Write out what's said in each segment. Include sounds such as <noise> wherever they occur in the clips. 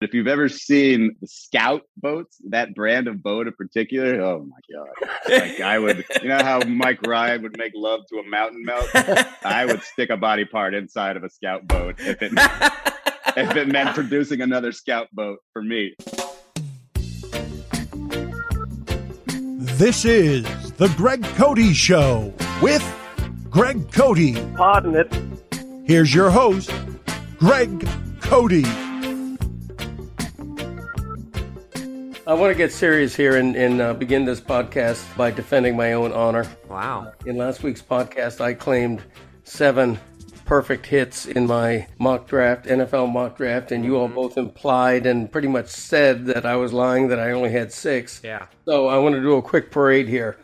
If you've ever seen the Scout boats, that brand of boat in particular, oh my god! Like I would, you know how Mike Ryan would make love to a mountain melt. I would stick a body part inside of a Scout boat if it if it meant producing another Scout boat for me. This is the Greg Cote Show with Greg Cote. Pardon it. Here's your host, Greg Cote. I want to get serious here and, and uh, begin this podcast by defending my own honor. Wow. In last week's podcast, I claimed seven perfect hits in my mock draft, NFL mock draft, and you all both implied and pretty much said that I was lying that I only had six. Yeah. So I want to do a quick parade here.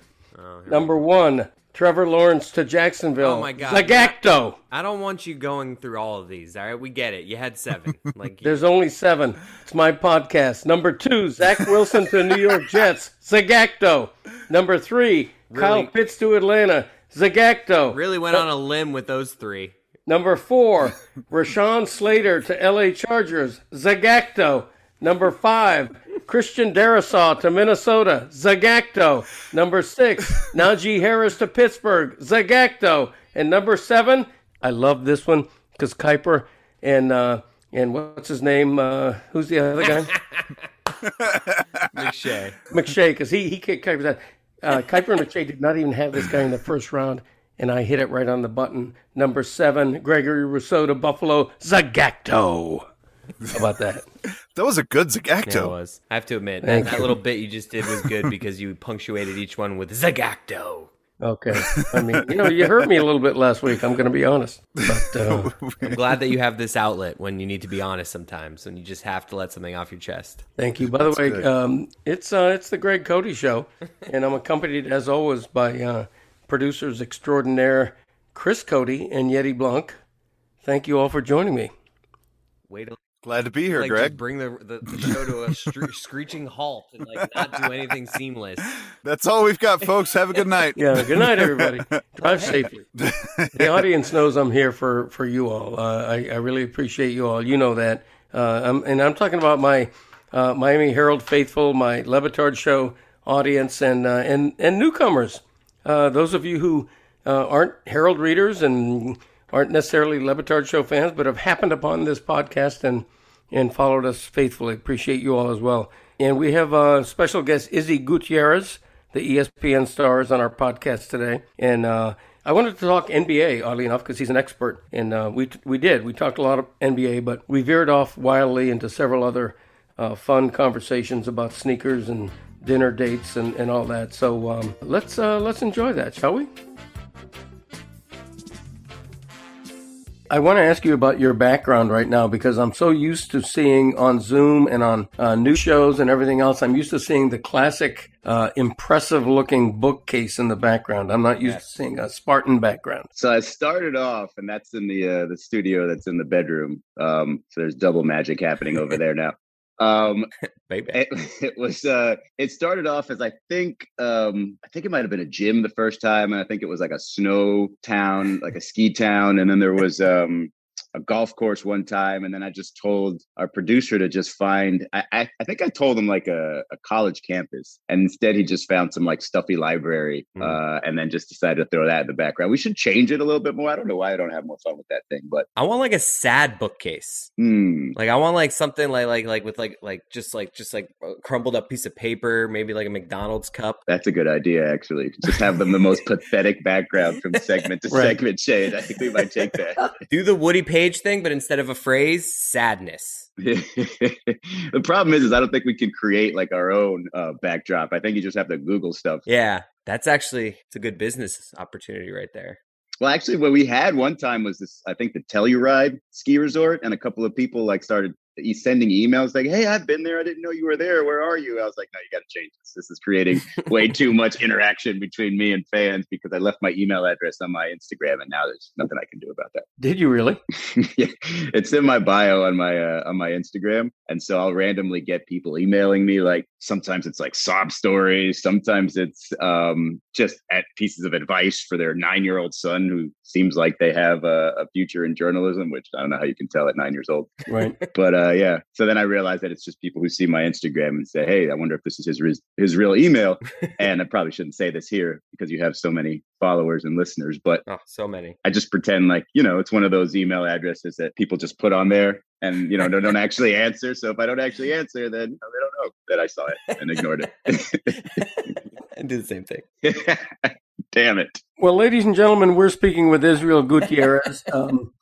Number one, Trevor Lawrence to Jacksonville. Oh, my God. Zagacto. I don't want you going through all of these. All right, we get it. You had seven. <laughs> Like There's only seven. It's my podcast. Number two, Zach Wilson to New York Jets. Zagacto. Number three, Kyle Really? Pitts to Atlanta. Zagacto. really went on a limb with those three. Number four, <laughs> Rashawn Slater to LA Chargers. Zagacto. Number five, Christian Darrisaw to Minnesota. Zagacto. Number six, <laughs> Najee Harris to Pittsburgh. Zagacto. And number seven, I love this one because Kiper and uh, and what's his name? Uh, who's the other guy? <laughs> McShay. McShay, because he he kicked Kiper's ass. Uh, Kiper and McShay did not even have this guy in the first round, and I hit it right on the button. Number seven, Gregory Rousseau to Buffalo. Zagacto. How about that? <laughs> That was a good Yeah, it was. I have to admit, that, that little bit you just did was good because you punctuated each one with Zagacto. Okay. I mean, you know, you hurt me a little bit last week. I'm going to be honest. But uh, <laughs> I'm glad that you have this outlet when you need to be honest sometimes, when you just have to let something off your chest. thank you. By the way, um, it's uh, it's the Greg Cote Show, <laughs> and I'm accompanied as always by uh, producers extraordinaire Chris Cote and Yeti Blanc. Thank you all for joining me. Wait till Glad to be here, like Greg. just bring the, the, the show to a stre- <laughs> screeching halt and like not do anything seamless. That's all we've got, folks. Have a good night. <laughs> Yeah. Good night, everybody. <laughs> Drive safely. The audience knows I'm here for for you all. Uh, I, I really appreciate you all. You know that. Uh, I'm, and I'm talking about my uh, Miami Herald faithful, my Le Batard show audience, and uh, and and newcomers. Uh, those of you who uh, aren't Herald readers and aren't necessarily Le Batard show fans, but have happened upon this podcast and and followed us faithfully. Appreciate you all as well. And we have uh, special guest Izzy Gutierrez, the ESPN stars on our podcast today. And uh, I wanted to talk NBA, oddly enough, because he's an expert. And uh, we we did. We talked a lot of NBA, but we veered off wildly into several other uh, fun conversations about sneakers and dinner dates and, and all that. So um, let's uh, let's enjoy that, shall we? I want to ask you about your background right now because I'm so used to seeing on Zoom and on uh, news shows and everything else. I'm used to seeing the classic, uh, impressive looking bookcase in the background. I'm not used to seeing a Spartan background. So I started off, and that's in the uh, the studio that's in the bedroom. Um, so there's double magic happening over there now. Um, <laughs> Baby. it, <laughs> it was uh, it started off as I think um, I think it might have been a gym the first time, and I think it was like a snow town, like a ski town, and then there was um, a golf course one time, and then I just told our producer to just find. I I, I think I told him like a, a college campus, and instead he just found some like stuffy library, Mm. uh, and then just decided to throw that in the background. We should change it a little bit more. I don't know why I don't have more fun with that thing, but I want like a sad bookcase. hmm. Like I want like something like like like with like like just like just like a crumbled up piece of paper, maybe like a McDonald's cup. That's a good idea, actually. Just have them the most <laughs> pathetic background from segment to Right. segment shade. I think we might take that. <laughs> Do the Woody Paige thing, but instead of a phrase, sadness. <laughs> the problem is, is I don't think we can create like our own uh, backdrop. I think you just have to Google stuff. Yeah, that's actually it's a good business opportunity right there. Well, actually, what we had one time was this. I think the Telluride ski resort, and a couple of people like started e- sending emails like, "Hey, I've been there. I didn't know you were there. Where are you?" I was like, "No, you got to change this. This is creating <laughs> way too much interaction between me and fans because I left my email address on my Instagram, and now there's nothing I can do about that." Did you really? <laughs> yeah, it's in my bio on my uh, on my Instagram, and so I'll randomly get people emailing me like, sometimes it's like sob stories. Sometimes it's um, just at pieces of advice for their nine year old son who seems like they have a, a, future in journalism, which I don't know how you can tell at nine years old. Right. <laughs> but uh, yeah, so then I realized that it's just people who see my Instagram and say, "Hey, I wonder if this is his his real email." <laughs> and I probably shouldn't say this here because you have so many followers and listeners, but oh, so many. I just pretend like you know it's one of those email addresses that people just put on there and you know don't, don't actually answer. So if I don't actually answer, then you know, they don't know that I saw it and ignored it. <laughs> and do the same thing. <laughs> Damn it. Well, ladies and gentlemen, we're speaking with Israel Gutierrez. Um,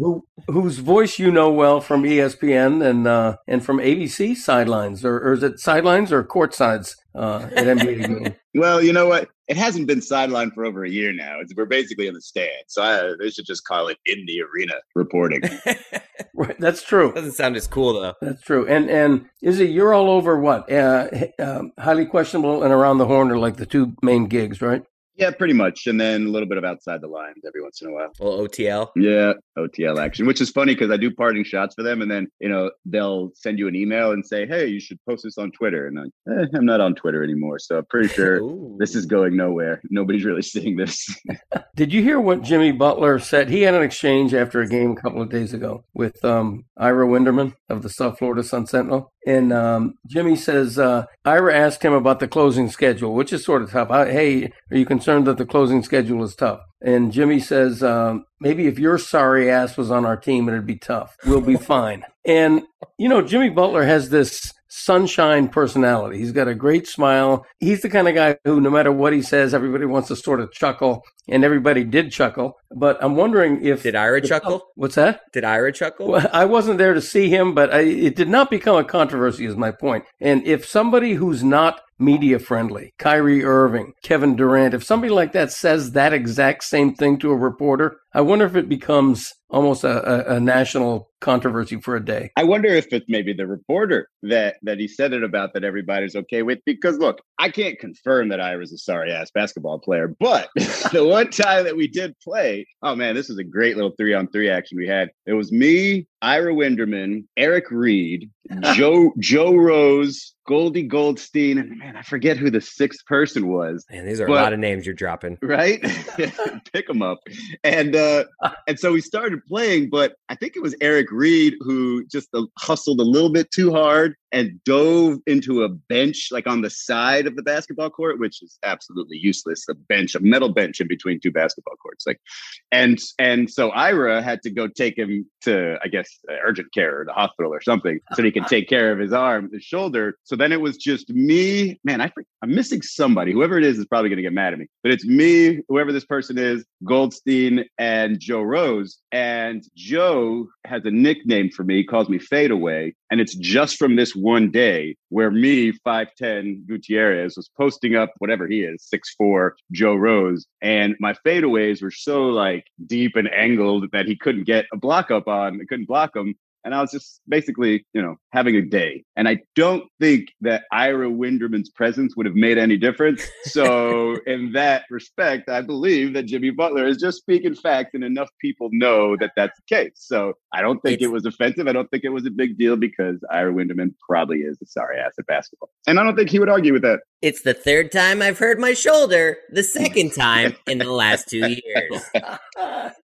who, whose voice you know well from ESPN and uh, and from ABC sidelines, or, or is it sidelines or court sides uh, at NBA game? <laughs> Well, you know what? It hasn't been sidelined for over a year now. It's, we're basically in the stand, so I, they should just call it in the arena reporting. <laughs> right, that's true. Doesn't sound as cool though. That's true. And and is it you're all over what uh, um, highly questionable and around the horn are like the two main gigs, right? Yeah, pretty much. And then a little bit of outside the lines every once in a while. Well, OTL. Yeah, OTL action, which is funny because I do parting shots for them, and then you know they'll send you an email and say, "Hey, you should post this on Twitter." And I'm, eh, I'm not on Twitter anymore, so I'm pretty sure <laughs> this is going nowhere. Nobody's really seeing this. <laughs> Did you hear what Jimmy Butler said? He had an exchange after a game a couple of days ago with um, Ira Winderman of the South Florida Sun Sentinel. And um, Jimmy says, uh, Ira asked him about the closing schedule, which is sort of tough. I, hey, are you concerned that the closing schedule is tough? And Jimmy says, um, maybe if your sorry ass was on our team, it'd be tough. We'll be <laughs> fine. And, you know, Jimmy Butler has this sunshine personality. He's got a great smile. He's the kind of guy who, no matter what he says, everybody wants to sort of chuckle, and everybody did chuckle. But I'm wondering if did Ira chuckle? What's that? Did Ira chuckle? Well, I wasn't there to see him, but I, it did not become a controversy. Is my point. And if somebody who's not media friendly, Kyrie Irving, Kevin Durant, if somebody like that says that exact same thing to a reporter, I wonder if it becomes almost a, a, a, national controversy for a day. I wonder if it's maybe the reporter that that he said it about that everybody's okay with. Because look, I can't confirm that I was a sorry ass basketball player, but <laughs> the one time that we did play, oh man, this was a great little three on three action we had. It was me, Ira Winderman, Eric Reed, Joe Joe Rose, Goldie Goldstein, and man, I forget who the sixth person was. Man, these are but, a lot of names you're dropping, right? <laughs> Pick them up, and uh, <laughs> and so we started playing, but I think it was Eric Reed who just uh, hustled a little bit too hard and dove into a bench like on the side of the basketball court, which is absolutely useless. A bench, a metal bench in between two basketball courts, like, and and so Ira had to go take him to, I guess, uh, urgent care or the hospital or something, <laughs> so he could take care of his arm, his shoulder. So then it was just me. Man, I I'm missing somebody. Whoever it is is probably going to get mad at me, but it's me, whoever this person is, Goldstein and Joe Rose. And Joe has a nickname for me. He calls me Fadeaway, and it's just from this one day where me, 5'10 Gutierrez, was posting up whatever he is, 6'4 Joe Rose. And my fadeaways were so like deep and angled that he couldn't get a block up on, couldn't block them. And I was just basically, you know, having a day. And I don't think that Ira Winderman's presence would have made any difference. So, <laughs> in that respect, I believe that Jimmy Butler is just speaking facts, and enough people know that that's the case. So, I don't think it's, it was offensive. I don't think it was a big deal because Ira Winderman probably is a sorry ass at basketball. And I don't think he would argue with that. It's the third time I've heard my shoulder, the <laughs> second time in the last two <laughs> years.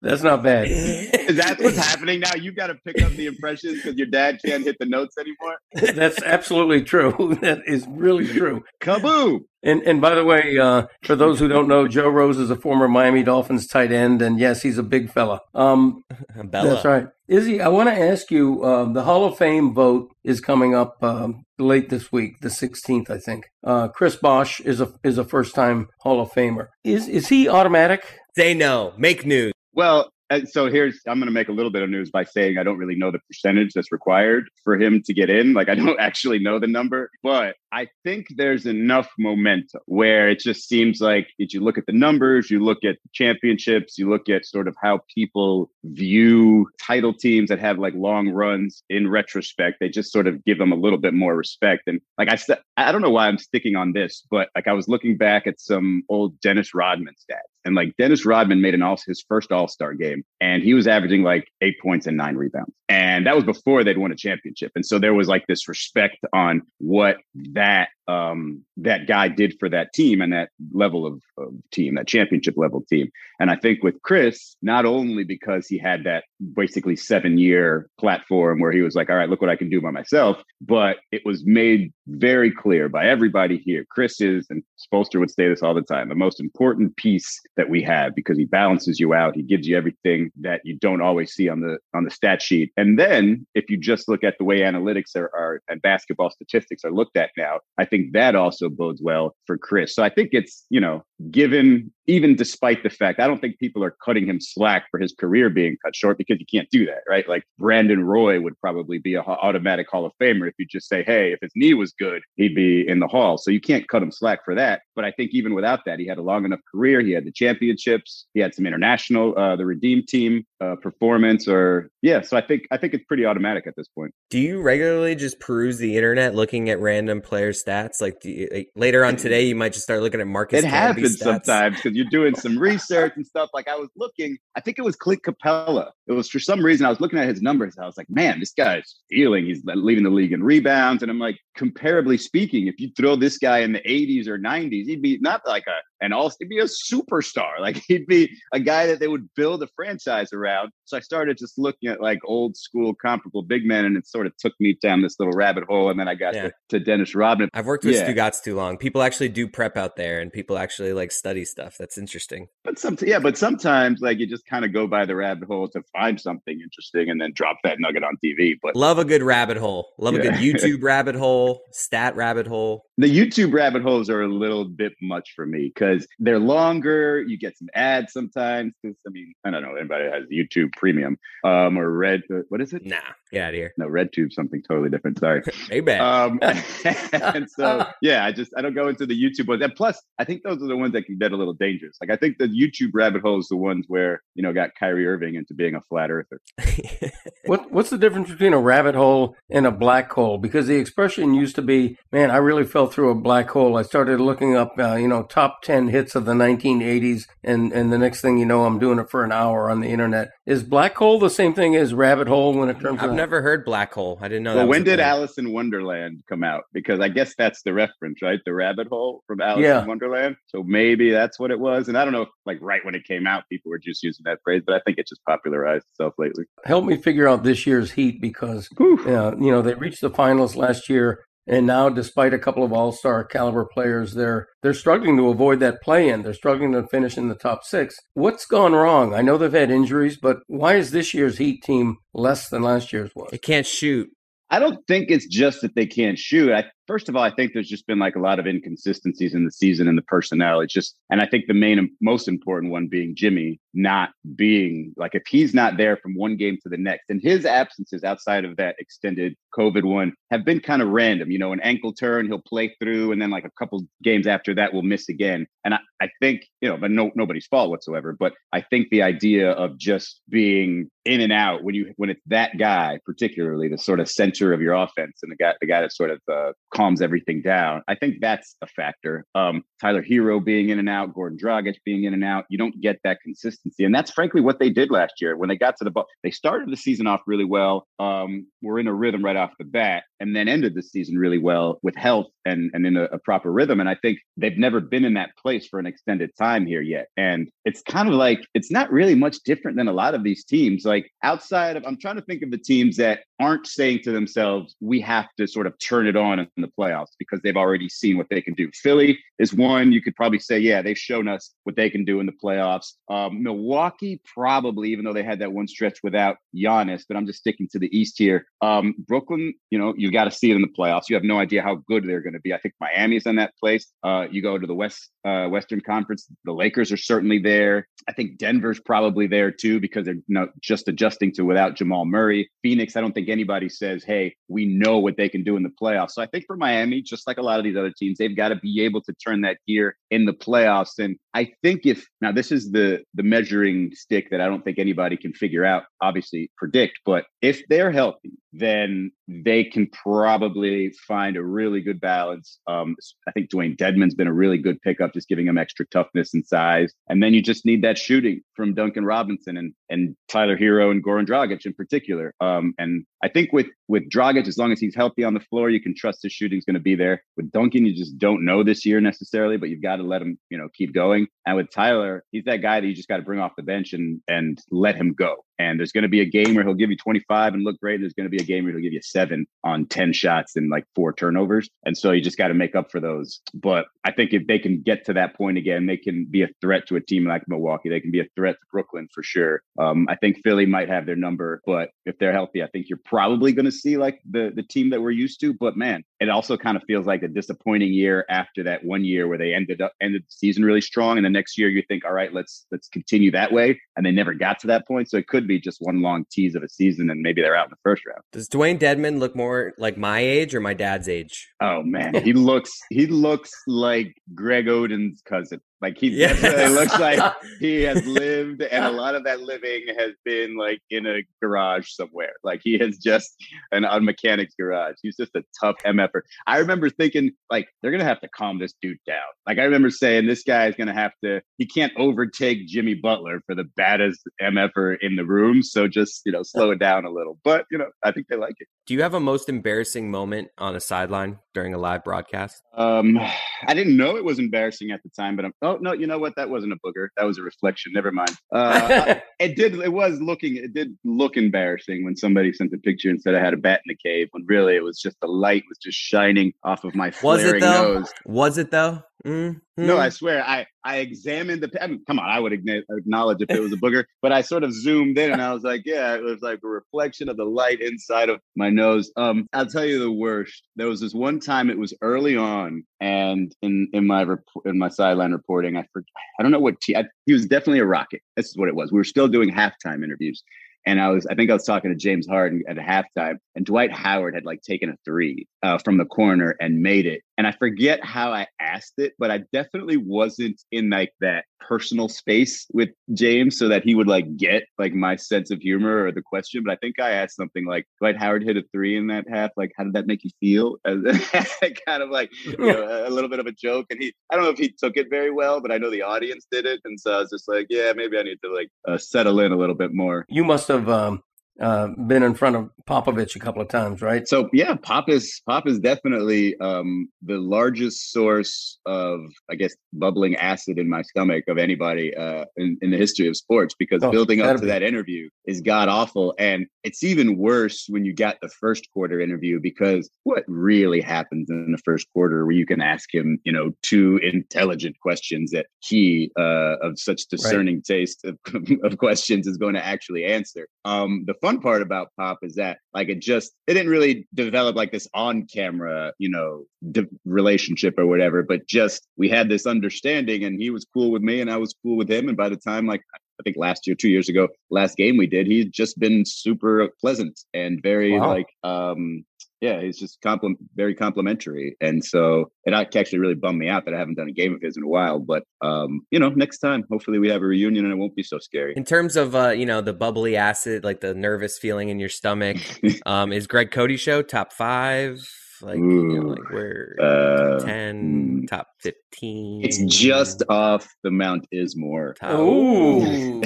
That's not bad. <laughs> Is that what's happening now? You've got to pick up the impressions because your dad can't hit the notes anymore. <laughs> That's absolutely true. <laughs> That is really true. Kaboom! And and by the way, uh, for those who don't know, Joe Rose is a former Miami Dolphins tight end, and yes, he's a big fella. Um, Bella. That's right. Izzy, I want to ask you. Uh, the Hall of Fame vote is coming up um, late this week, the 16th, I think. Uh, Chris Bosh is a is a first time Hall of Famer. Is is he automatic? Say no. Make news. Well, uh, so here's I'm going to make a little bit of news by saying I don't really know the percentage that's required for him to get in. Like I don't <laughs> actually know the number, but I think there's enough momentum where it just seems like if you look at the numbers, you look at championships, you look at sort of how people view title teams that have like long runs in retrospect, they just sort of give them a little bit more respect. And like I said, I don't know why I'm sticking on this, but like I was looking back at some old Dennis Rodman stats and like Dennis Rodman made an all his first all-star game and he was averaging like eight points and nine rebounds. And that was before they'd won a championship. And so there was like this respect on what that um, that guy did for that team and that level of, of, team, that championship level team. And I think with Chris, not only because he had that basically seven year platform where he was like, all right, look what I can do by myself, but it was made very clear by everybody here. Chris is, and Spoelstra would say this all the time, the most important piece that we have because he balances you out. He gives you everything that you don't always see on the on the stat sheet. And then if you just look at the way analytics are, are and basketball statistics are looked at now, I think that also bodes well for Chris. So I think it's, you know, given even despite the fact I don't think people are cutting him slack for his career being cut short because you can't do that, right? Like Brandon Roy would probably be a automatic Hall of Famer if you just say, "Hey, if his knee was good, he'd be in the Hall." So you can't cut him slack for that. But I think even without that, he had a long enough career. He had the championships. He had some international, uh, the Redeem Team uh, performance, or yeah. So I think I think it's pretty automatic at this point. Do you regularly just peruse the internet looking at random player stats? Like, you, like later on today, you might just start looking at Marcus. It happens sometimes because you're doing some research and stuff. Like I was looking, I think it was Clint Capela It was for some reason I was looking at his numbers. I was like, man, this guy's stealing. He's leading the league in rebounds, and I'm like, comparably speaking, if you throw this guy in the 80s or 90s, he'd be not like a an all he'd be a superstar. Like he'd be a guy that they would build a franchise around crowd so I started just looking at like old school comparable big men, and it sort of took me down this little rabbit hole. And then I got yeah. to, to, Dennis Rodman. I've worked with yeah. Stugotz too long. People actually do prep out there, and people actually like study stuff. That's interesting. But some yeah, but sometimes like you just kind of go by the rabbit hole to find something interesting, and then drop that nugget on TV. But love a good rabbit hole. Love yeah. a good <laughs> YouTube rabbit hole, stat rabbit hole. The YouTube rabbit holes are a little bit much for me because they're longer. You get some ads sometimes. Because I mean, I don't know anybody has YouTube Premium um, or Red. Uh, what is it? Nah, get out of here. No, red tube, something totally different. Sorry. <laughs> hey, bad. Um, <laughs> and so yeah, I just I don't go into the YouTube ones. And plus, I think those are the ones that can get a little dangerous. Like I think the YouTube rabbit hole is the ones where you know got Kyrie Irving into being a flat earther. <laughs> what What's the difference between a rabbit hole and a black hole? Because the expression used to be, "Man, I really fell through a black hole." I started looking up, uh, you know, top ten hits of the 1980s, and and the next thing you know, I'm doing it for an hour on the internet. Is black hole the same thing as rabbit hole when it comes? I've never heard black hole. I didn't know. Well, when did thing. Alice in Wonderland come out? Because I guess that's the reference, right? The rabbit hole from Alice yeah. in Wonderland. So maybe that's what it was. And I don't know, if, like right when it came out, people were just using that phrase, but I think it just popularized itself lately. Help me figure out this year's Heat because uh, you know they reached the finals last year. And now, despite a couple of all-star caliber players, they're they're struggling to avoid that play-in. They're struggling to finish in the top six. What's gone wrong? I know they've had injuries, but why is this year's Heat team less than last year's was? It can't shoot. I don't think it's just that they can't shoot. I First of all, I think there's just been like a lot of inconsistencies in the season and the personnel. It's just, and I think the main, most important one being Jimmy not being like, if he's not there from one game to the next, and his absences outside of that extended COVID one have been kind of random. You know, an ankle turn, he'll play through, and then like a couple games after that, will miss again. And I, I think, you know, but no, nobody's fault whatsoever. But I think the idea of just being in and out when you when it's that guy, particularly the sort of center of your offense and the guy the guy that sort of uh, calms everything down. I think that's a factor. Um, Tyler Herro being in and out, Goran Dragic being in and out, you don't get that consistency. And that's frankly what they did last year when they got to the ball. They started the season off really well. Um, we're in a rhythm right off the bat, and then ended the season really well with health and and in a, a proper rhythm. And I think they've never been in that place for an extended time here yet. And it's kind of like it's not really much different than a lot of these teams. Like outside of, I'm trying to think of the teams that aren't saying to themselves, we have to sort of turn it on in the playoffs because they've already seen what they can do. Philly is one you could probably say, yeah, they've shown us what they can do in the playoffs. Um, Milwaukee, probably, even though they had that one stretch without Giannis, but I'm just sticking to the East here. Um, Brooklyn, you know, you got to see it in the playoffs. You have no idea how good they're going to be. I think Miami's in that place. Uh, you go to the West uh, Western Conference, the Lakers are certainly there. I think Denver's probably there too because they're you know, just adjusting to without Jamal Murray. Phoenix, I don't think anybody says, hey, we know what they can do in the playoffs. So I think for Miami, just like a lot of these other teams, they've got to be able to turn that gear in the playoffs. And I think if now this is the the measuring stick that I don't think anybody can figure out, obviously predict, but if they're healthy, then they can probably find a really good balance. Um, I think Dewayne Dedmon's been a really good pickup, just giving him extra toughness and size. And then you just need that shooting from Duncan Robinson and and Tyler Herro and Goran Dragic in particular. Um, and I think with with Dragic, as long as he's healthy on the floor, you can trust his shooting's going to be there. With Duncan, you just don't know this year necessarily, but you've got to let him, you know, keep going. And with Tyler, he's that guy that you just got to bring off the bench and and let him go. And there's going to be a game where he'll give you 25 and look great. And there's going to be a game where he'll give you seven on 10 shots and like four turnovers. And so you just got to make up for those. But I think if they can get to that point again, they can be a threat to a team like Milwaukee. They can be a threat to Brooklyn for sure. Um, I think Philly might have their number, but if they're healthy, I think you're probably going to see like the the team that we're used to. But man, it also kind of feels like a disappointing year after that one year where they ended up ended the season really strong, and the next year you think, all right, let's let's continue that way, and they never got to that point. So it could be just one long tease of a season, and maybe they're out in the first round. Does Dewayne Dedmon look more like my age or my dad's age? Oh man, <laughs> he looks he looks like Greg Oden's cousin. Like he definitely <laughs> looks like <laughs> he has lived, and a lot of that living has been like in a garage somewhere. Like he has just an on mechanics garage. He's just a tough MFer. I remember thinking like they're gonna have to calm this dude down. Like I remember saying this guy is gonna have to. He can't overtake Jimmy Butler for the baddest MFer in the room. So just you know slow it down a little. But you know I think they like it. Do you have a most embarrassing moment on a sideline during a live broadcast? Um, I didn't know it was embarrassing at the time, but I'm, oh no, you know what? That wasn't a booger. That was a reflection. Never mind. <laughs> Uh, it did. It was looking. It did look embarrassing when somebody sent a picture and said I had a bat in the cave. When really it was just the light was just shining off of my Was it though? nose. Was it though? Mm, No. I swear, I I examined the. I mean, come on, I would acknowledge if it was a booger, <laughs> but I sort of zoomed in and I was like, yeah, it was like a reflection of the light inside of my nose. Um, I'll tell you the worst. There was this one time. It was early on, and in in my rep- in my sideline reporting, I forget. I don't know what te- I, he was. Definitely a rocket. This is what it was. We were still doing halftime interviews. And I was, I think I was talking to James Harden at halftime, and Dwight Howard had like taken a three uh, from the corner and made it. And I forget how I asked it, but I definitely wasn't in like that personal space with James so that he would like get like my sense of humor or the question. But I think I asked something like, Dwight Howard hit a three in that half. Like, how did that make you feel? <laughs> As kind of like <laughs> you know, a, a little bit of a joke. And he, I don't know if he took it very well, but I know the audience did it. And so I was just like, yeah, maybe I need to like uh, settle in a little bit more. you must have um, uh, been in front of Popovich a couple of times, right? So yeah, pop is pop is definitely um, the largest source of, I guess, bubbling acid in my stomach of anybody uh, in, in the history of sports. Because Oh, building up gotta be. that interview is god awful, and it's even worse when you got the first quarter interview. Because what really happens in the first quarter, where you can ask him, you know, two intelligent questions that he, uh, of such discerning taste of, <laughs> of questions, is going to actually answer. Um, the fun part about pop is that like it just it didn't really develop like this on camera you know de- relationship or whatever but just we had this understanding and he was cool with me and i was cool with him and by the time like i think last year two years ago last game we did he's just been super pleasant and very Wow. like um yeah he's just compliment very complimentary and so it actually really bummed me out that i haven't done a game of his in a while but um you know next time hopefully we have a reunion and it won't be so scary In terms of uh, you know, the bubbly acid, like the nervous feeling in your stomach, <laughs> um, is Greg Cote show top five? Like, you know, like we're uh, top ten, mm. top fifteen. It's just off the Mount Ismore. top. Ooh.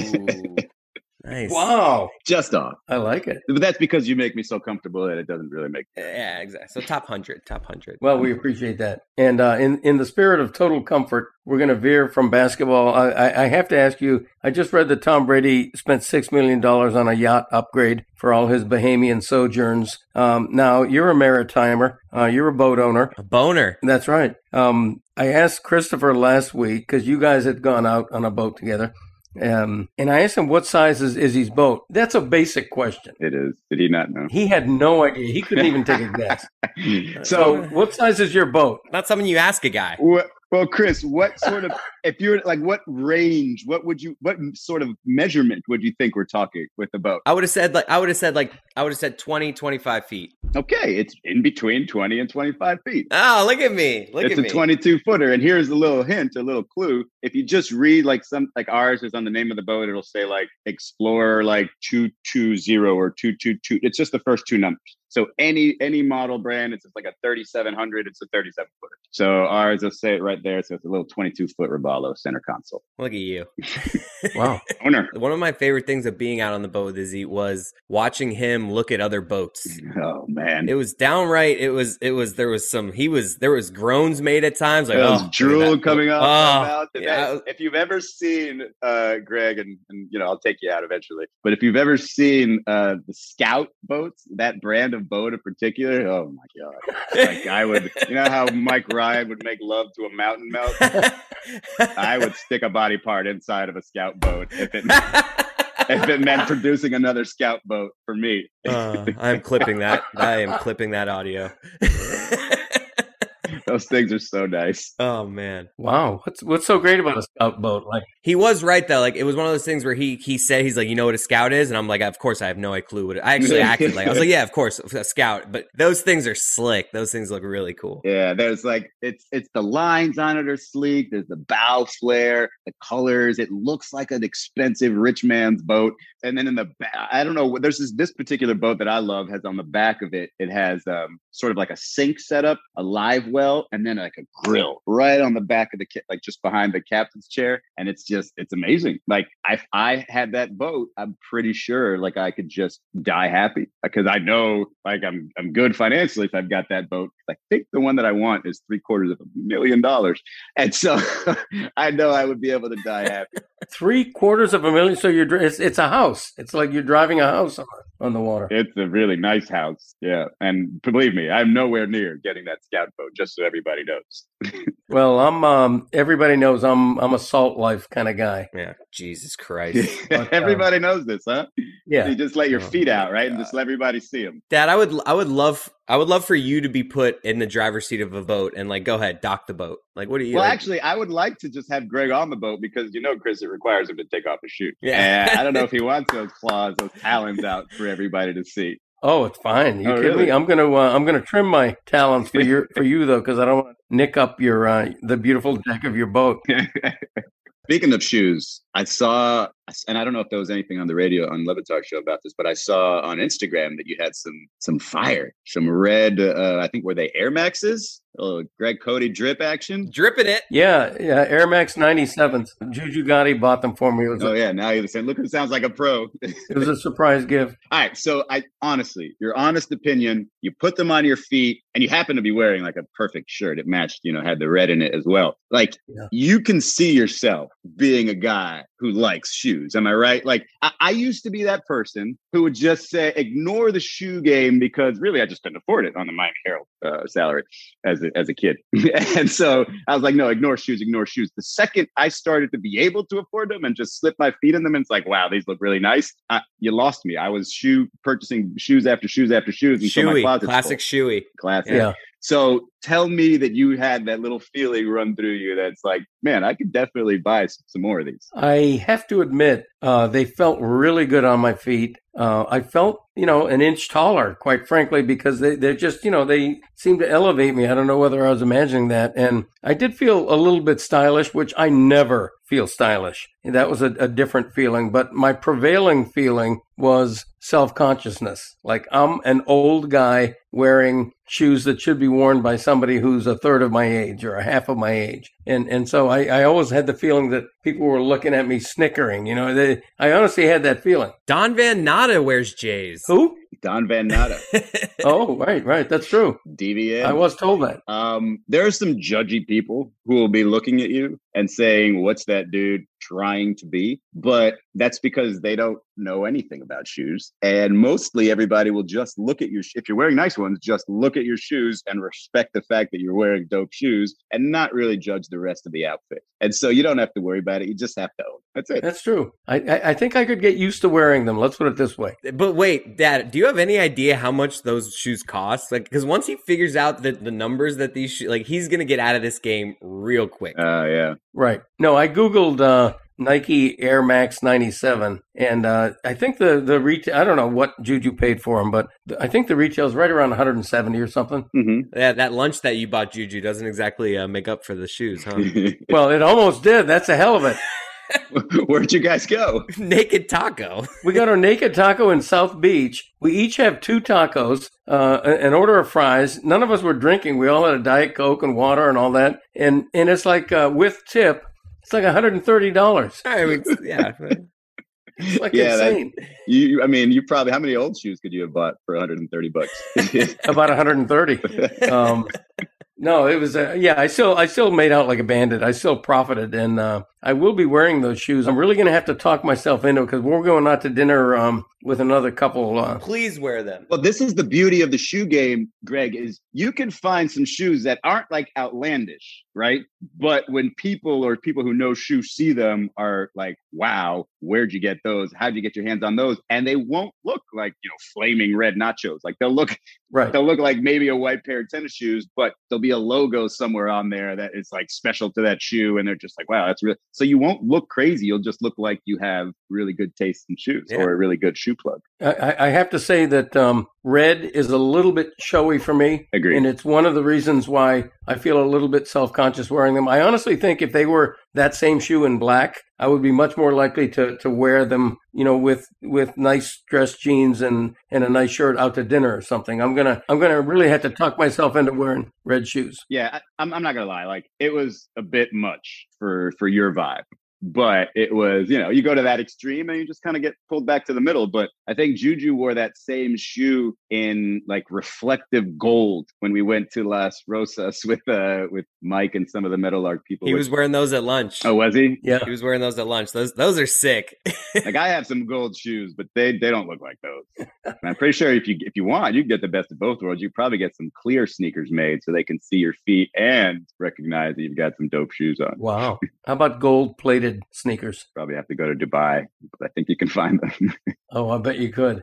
<laughs> nice. Wow, Just off. I like it. But that's because you make me so comfortable that it doesn't really make Yeah, exactly. So top hundred, top hundred. Well, we appreciate that. And uh, in in the spirit of total comfort, we're going to veer from basketball. I, I, I have to ask you. I just read that Tom Brady spent six million dollars on a yacht upgrade for all his Bahamian sojourns. Um, now you're a maritimer. Uh, you're a boat owner. a boner. That's right. Um, I asked Christopher last week because you guys had gone out on a boat together. Um, and I asked him what size is Izzy's boat. That's a basic question. it is. Did he not know? He had no idea. He couldn't even take a <laughs> guess. so So, what size is your boat? Not something you ask a guy. Well, Well, Chris, what sort of if you're like what range, what would you what sort of measurement would you think we're talking with the boat? I would have said like I would have said like I would have said 20, 25 feet. Okay, it's in between 20 and 25 feet. Oh, look at me. Look it's at a 22 footer. And here's a little hint, a little clue. If you just read like some like ours is on the name of the boat, it'll say like Explorer like 220 or 222. It's just the first two numbers. So any any model brand, it's like a 3700, it's a 37 footer. So ours will say it right there. So it's a little 22 foot Robalo center console. Look at you. <laughs> Wow. Owner. One of my favorite things of being out on the boat with Izzy was watching him look at other boats. Oh man. It was downright. It was. It was. There was some. He was. There was groans made at times. Like There oh, was look drool coming boat. off Oh. If, yeah. if you've ever seen uh, Greg, and, and you know, I'll take you out eventually. But if you've ever seen uh, the Scout boats, that brand of boat in particular, oh my god! Like I would, you know how <laughs> Mike Ryan would make love to a mountain melt. I would stick a body part inside of a Scout boat if it if it meant <laughs> producing another Scout boat for me. Uh, I'm clipping that. I am clipping that audio. <laughs> Those things are so nice. oh man. Wow. What's what's so great about a scout boat? Like He was right though. Like it was one of those things where he he said he's like, you know what a scout is, and I'm like, of course I have no clue what. It, I actually <laughs> acted like I was like, yeah, of course a scout. But those things are slick. Those things look really cool. Yeah, there's like it's it's the lines on it are sleek. There's the bow flare, the colors. It looks like an expensive rich man's boat. And then in the back, I don't know. There's this this particular boat that I love has on the back of it. It has um, sort of like a sink setup, a live well, and then like a grill right on the back of the ca- like just behind the captain's chair. And it's just it's amazing. Like if I had that boat, I'm pretty sure like I could just die happy because I know like I'm I'm good financially if I've got that boat. I think the one that I want is three quarters of a million dollars, and so <laughs> I know I would be able to die happy. <laughs> three quarters of a million. So you're it's it's a house. It's like you're driving a house on, on the water. It's a really nice house, yeah. And believe me, I'm nowhere near getting that scout boat. Just so everybody knows. <laughs> Well, I'm um everybody knows I'm I'm a salt life kind of guy. Yeah. Jesus <laughs> Christ. But, everybody knows this, huh? Yeah. You just let your Oh feet out, right, and just let everybody see them. Dad, I would I would love I would love for you to be put in the driver's seat of a boat and like go ahead, dock the boat. Like what do you Well, like- actually, I would like to just have Greg on the boat because you know, Chris, it requires him to take off his shoe. Yeah. And I don't know if he <laughs> wants those claws, those talons out for everybody to see. Oh, it's fine. You Oh, kidding really? me? I'm gonna uh, I'm gonna trim my talons for <laughs> your for you though, because I don't want to nick up your uh, the beautiful deck of your boat. <laughs> Speaking of shoes, I saw, and I don't know if there was anything on the radio on Le Batard show about this, but I saw on Instagram that you had some some fire, some red. Uh, I think were they Air Maxes? Oh, Greg Cote drip action. dripping it. Yeah, yeah. Air Max 97s. Juju Gotti bought them for me. It was, Oh a, yeah, now you're saying, look, it sounds like a pro. <laughs> it was a surprise gift. All right, so I honestly, your honest opinion, you put them on your feet, and you happen to be wearing like a perfect shirt. It matched, you know, had the red in it as well. Like Yeah. you can see yourself being a guy who likes shoes. Am I right? Like I, I used to be that person who would just say, ignore the shoe game because really I just couldn't afford it on the Miami Herald uh, salary as a, as a kid. <laughs> and so I was like, no, ignore shoes, ignore shoes. The second I started to be able to afford them and just slip my feet in them, and it's like, wow, these look really nice. I, you lost me. I was shoe purchasing shoes after shoes after shoes my Shoey. closet's Classic full. shoey. classic. Yeah. So tell me that you had that little feeling run through you that's like, man, I could definitely buy s- some more of these. I have to admit, uh, they felt really good on my feet. Uh, I felt, you know, an inch taller, quite frankly, because they, they're just, you know, they seem to elevate me. I don't know whether I was imagining that. And I did feel a little bit stylish, which I never feel stylish. That was a, a different feeling. But my prevailing feeling was self consciousness. Like I'm an old guy wearing shoes that should be worn by somebody who's a third of my age or a half of my age. And and so I, I always had the feeling that people were looking at me snickering. You know, they, I honestly had that feeling. Don Van Natta wears J's. Who? Don Van Natta, <laughs> Oh, right, right. That's true. DVA. I was told that. Um, there are some judgy people who will be looking at you and saying, "What's that dude trying to be, but that's because they don't know anything about shoes. And mostly everybody will just look at your if you're wearing nice ones, just look at your shoes and respect the fact that you're wearing dope shoes and not really judge the rest of the outfit. And so you don't have to worry about it. You just have to own. That's it. That's true. I, I, I think I could get used to wearing them. Let's put it this way. Eh, but wait, Dad, do you have any idea how much those shoes cost? Like, because once he figures out that the numbers that these shoes, like, he's gonna get out of this game real quick. Oh yeah. Right. No, I googled uh, Nike Air Max 97, and uh, I think the the retail. I don't know what Juju paid for them, but I think the retail is right around 170 or something. hmm Yeah, that lunch that you bought, Juju, doesn't exactly uh, make up for the shoes, huh? <laughs> <laughs> Well, it almost did. That's a hell of it. <laughs> Where'd you guys go? <laughs> Naked taco. <laughs> We got our naked taco in South Beach. We each have two tacos, uh, an order of fries. None of us were drinking. We all had a diet coke and water and all that. And and it's like uh, with tip, it's like 130 dollars. I mean, yeah. It's like Yeah, that- You, I mean, you probably how many old shoes could you have bought for 130 bucks? About 130. Um, no, it was uh, yeah. I still I still made out like a bandit. I still profited, and uh, I will be wearing those shoes. I'm really going to have to talk myself into it because we're going out to dinner um, with another couple. Uh, Please wear them. Well, this is the beauty of the shoe game, Greg, is you can find some shoes that aren't like outlandish, right? But when people or people who know shoes see them are like, wow, where'd you get those? How'd you get your hands on those? And they won't look like, you know, flaming red nachos. Like they'll look right. they'll look like maybe a white pair of tennis shoes, but there'll be a logo somewhere on there that is like special to that shoe. And they're just like, wow, that's real. So you won't look crazy. You'll just look like you have really good taste in shoes Yeah. or a really good shoe plug. I, I- I have to say that um, red is a little bit showy for me. Agreed. And it's one of the reasons why I feel a little bit self conscious wearing them. I honestly think if they were that same shoe in black, I would be much more likely to, to wear them, you know, with with nice dress jeans and, and a nice shirt out to dinner or something. I'm gonna I'm gonna really have to talk myself into wearing red shoes. Yeah, I, I'm, I'm not gonna lie. Like it was a bit much for for your vibe, but it was you know you go to that extreme and you just kind of get pulled back to the middle. But I think Juju wore that same shoe in like reflective gold when we went to Las Rosas with uh with Mike and some of the Meadowlark people. He was wearing those at lunch. oh, was he? Yeah. He was wearing those at lunch. Those those are sick. Like I have some gold shoes, but they they don't look like those. <laughs> And I'm pretty sure if you if you want, you can get the best of both worlds. You probably get some clear sneakers made so they can see your feet and recognize that you've got some dope shoes on. Wow. <laughs> How about gold plated sneakers? probably have to go to Dubai, but I think you can find them. <laughs> Oh, I bet you could.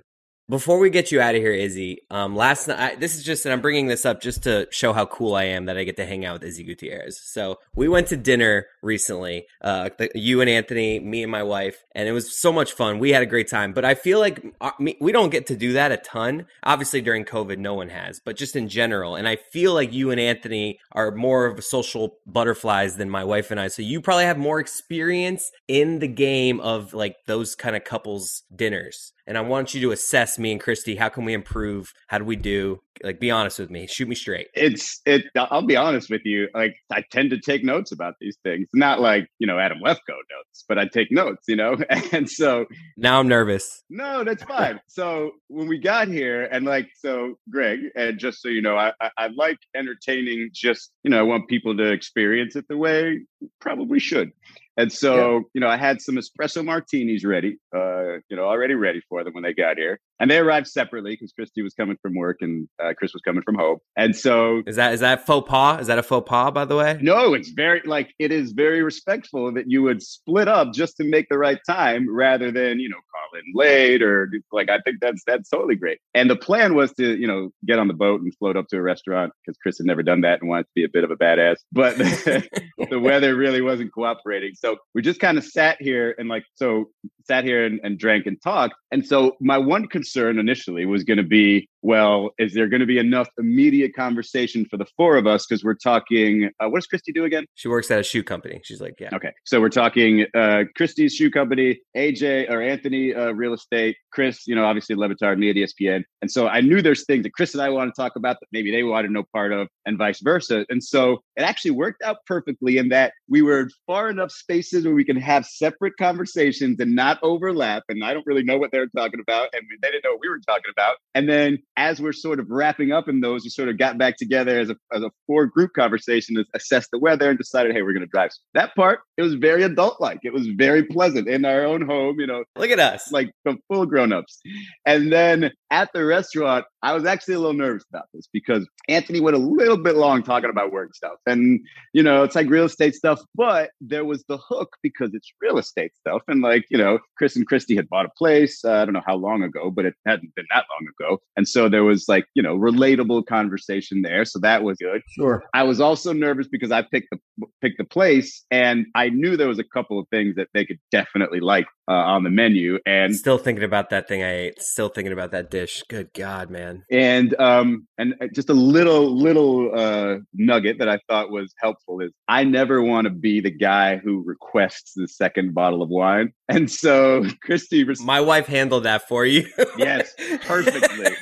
Before we get you out of here, Izzy, um, last night, this is just, and I'm bringing this up just to show how cool I am that I get to hang out with Izzy Gutierrez. So we went to dinner recently, uh, the, you and Anthony, me and my wife, and it was so much fun. We had a great time, but I feel like uh, me, we don't get to do that a ton. Obviously, during COVID, no one has, but just in general. And I feel like you and Anthony are more of social butterflies than my wife and I. So you probably have more experience in the game of like those kind of couples dinners. And I want you to assess me and Christy. How can we improve? How do we do? Like, be honest with me. Shoot me straight. it's it. I'll be honest with you. Like I tend to take notes about these things, not like you know Adam Lefkoe notes, but I take notes. You know, <laughs> and so Now I'm nervous. no, that's fine. <laughs> so when we got here, and like so, Greg, and just so you know, I, I I like entertaining. Just you know, I want people to experience it the way probably should. And so, you know, I had some espresso martinis ready, uh, you know, already ready for them when they got here. And they arrived separately because Christy was coming from work and uh, Chris was coming from home. And so, Is that is that faux pas? Is that a faux pas, by the way? no, it's very like it is very respectful that you would split up just to make the right time rather than, you know, call in late or like I think that's that's totally great. And the plan was to, you know, get on the boat and float up to a restaurant because Chris had never done that and wanted to be a bit of a badass. But <laughs> the weather really wasn't cooperating. So we just kind of sat here and like so sat here and, and drank and talked. And so my one concern initially was going to be, well, is there going to be enough immediate conversation for the four of us? Because we're talking. Uh, what does Christy do again? She works at a shoe company. She's like, yeah. Okay, so we're talking uh, Christie's shoe company, AJ or Anthony uh, real estate, Chris, you know, obviously Le Batard, me at ESPN, and so I knew there's things that Chris and I want to talk about that maybe they wanted no part of, and vice versa. And so it actually worked out perfectly in that we were far enough spaces where we can have separate conversations and not overlap. And I don't really know what they're talking about, and they didn't know what we were talking about. And then as we're sort of wrapping up in those, we sort of got back together as a, as a four group conversation to assess the weather and decided, hey, we're going to drive. That part, it was very adult like. It was very pleasant in our own home, you know, Look at us. like the full grown ups. And then at the restaurant, I was actually a little nervous about this because Anthony went a little bit long talking about work stuff. And, you know, it's like real estate stuff, but there was the hook because it's real estate stuff. And like, you know, Chris and Christy had bought a place, uh, I don't know how long ago, but it hadn't been that long ago. And so there was like, you know, relatable conversation there. So that was good. Sure. I was also nervous because I picked the picked the place, and I knew there was a couple of things that they could definitely like uh, on the menu, and Still thinking about that thing I ate. Still thinking about that dish. Good God, man. and um and just a little little uh nugget that I thought was helpful is I never want to be the guy who requests the second bottle of wine, and so Christy, res- My wife handled that for you. Yes, perfectly.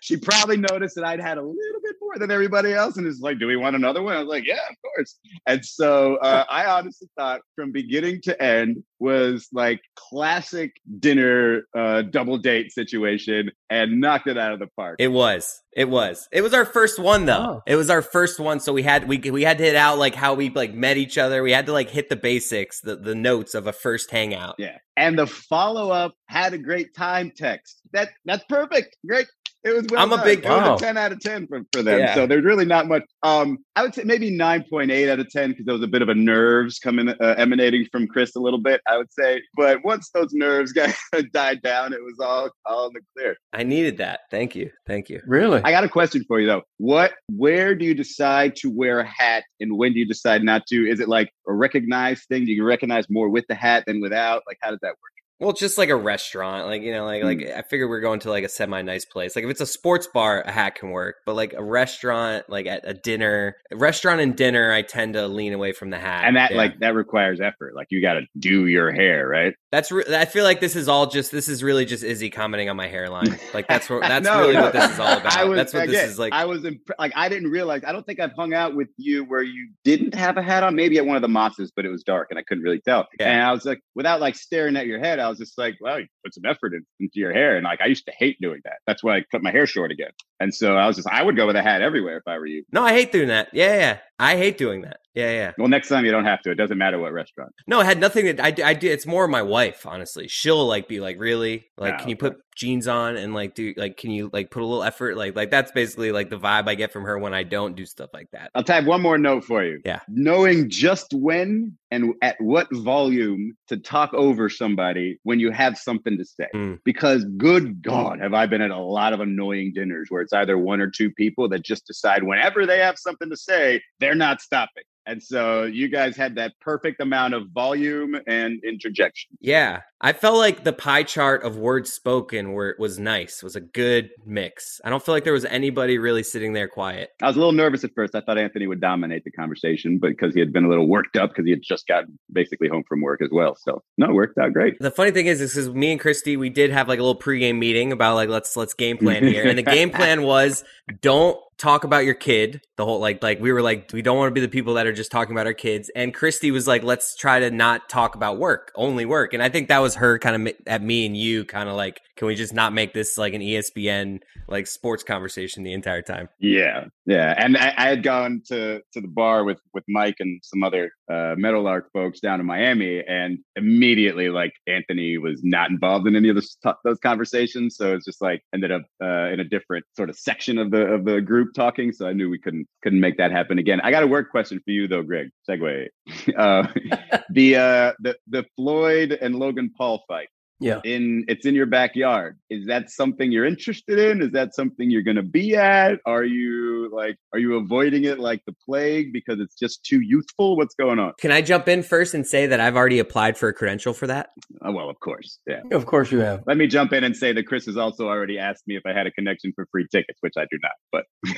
She probably noticed that I'd had a little bit more than everybody else, and is like, "Do we want another one?" I was like, "Yeah, of course." And so uh, I honestly thought, from beginning to end, was like classic dinner uh, double date situation, and knocked it out of the park. It was. It was. It was our first one though. Oh. It was our first one, so we had we we had to hit out like how we like met each other. We had to like hit the basics, the the notes of a first hangout. yeah, and the follow up had a great time text. That that's perfect. Great. It was well I'm a big- it was Wow. a 10 out of 10 for, for them. Yeah. So there's really not much. Um, I would say maybe 9.8 out of 10 because there was a bit of a nerves coming uh, emanating from Chris a little bit, I would say. But once those nerves <laughs> got died down, it was all all in the clear. I needed that. Thank you. Thank you. Really? I got a question for you though. What where do you decide to wear a hat and when do you decide not to? Is it like a recognized thing? Do you recognize more with the hat than without? Like how does that work? Well, just like a restaurant, like you know, like like mm. I figured we're going to like a semi nice place. Like if it's a sports bar, a hat can work. But like a restaurant, like at a dinner, a restaurant and dinner, I tend to lean away from the hat. And that Yeah. like that requires effort. Like you got to do your hair, right? that's re- I feel like this is all just this is really just Izzy commenting on my hairline. Like that's what <laughs> that's No, really no. what this is all <laughs> about. Was, that's what again, this is like. I was imp- like, I didn't realize. I don't think I've hung out with you where you didn't have a hat on. Maybe at one of the mosses, but it was dark and I couldn't really tell. Yeah. And I was like, without like staring at your head, I was just like, well, you put some effort in, into your hair. And like, I used to hate doing that. That's why I cut my hair short again. And so I was just, I would go with a hat everywhere if I were you. no, I hate doing that. Yeah, yeah. I hate doing that. Yeah, yeah. Well, next time you don't have to. It doesn't matter what restaurant. No, it had nothing to. I, do- I do. It's more my wife, honestly. She'll like be like, really, like, Ah, can you put jeans on and like do like, can you like put a little effort? Like, like that's basically like the vibe I get from her when I don't do stuff like that. I'll type one more note for you. Yeah. Knowing just when and at what volume to talk over somebody when you have something to say. Mm. Because good God, have I been at a lot of annoying dinners where it's either one or two people that just decide whenever they have something to say, they're not stopping. And so you guys had that perfect amount of volume and interjection. Yeah, I felt like the pie chart of words spoken were was nice. Was a good mix. I don't feel like there was anybody really sitting there quiet. I was a little nervous at first. I thought Anthony would dominate the conversation, but because he had been a little worked up because he had just gotten basically home from work as well. So no, it worked out great. The funny thing is, this is me and Christy, we did have like a little pregame meeting about like let's let's game plan here, and the <laughs> game plan was don't talk about your kid. The whole like like we were like we don't want to be the people that are just talking about our kids, and Christy was like let's try to not talk about work, only work, and I think that was her kind of at me and you kind of like can we just not make this like an ESPN like sports conversation the entire time? Yeah, yeah, and I, I had gone to to the bar with with Mike and some other uh, Meadowlark folks down in Miami, and immediately like Anthony was not involved in any of those those conversations, so it's just like ended up uh, in a different sort of section of the of the group talking. So I knew we couldn't couldn't make that happen again. I got a work question for you though, Greg. Segue. <laughs> uh, <laughs> the uh, the the Floyd and Logan Paul fight Yeah. in it's in your backyard is that something you're interested in is that something you're going to be at are you like are you avoiding it like the plague because it's just too youthful what's going on Can I jump in first and say that I've already applied for a credential for that? oh, well of course yeah Of course you have. let me jump in and say that chris has also already asked me if i had a connection for free tickets which i do not but <laughs>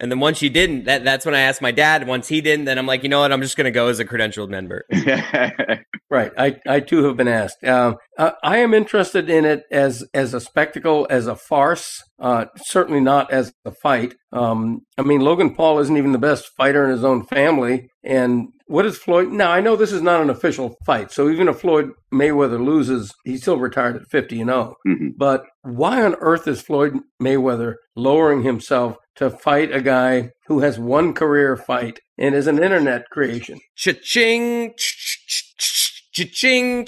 And then once you didn't, that that's when I asked my dad. Once he didn't, then I'm like, you know what? I'm just going to go as a credentialed member. <laughs> Right. I, I too have been asked. Um, Uh, I am interested in it as as a spectacle, as a farce. Uh, certainly not as a fight. Um, I mean, Logan Paul isn't even the best fighter in his own family. And what is Floyd? Now, I know this is not an official fight. So even if Floyd Mayweather loses, he's still retired at 50 and 0. Mhm. But why on earth is Floyd Mayweather lowering himself to fight a guy who has one career fight and is an internet creation? Cha-ching, cha-ching,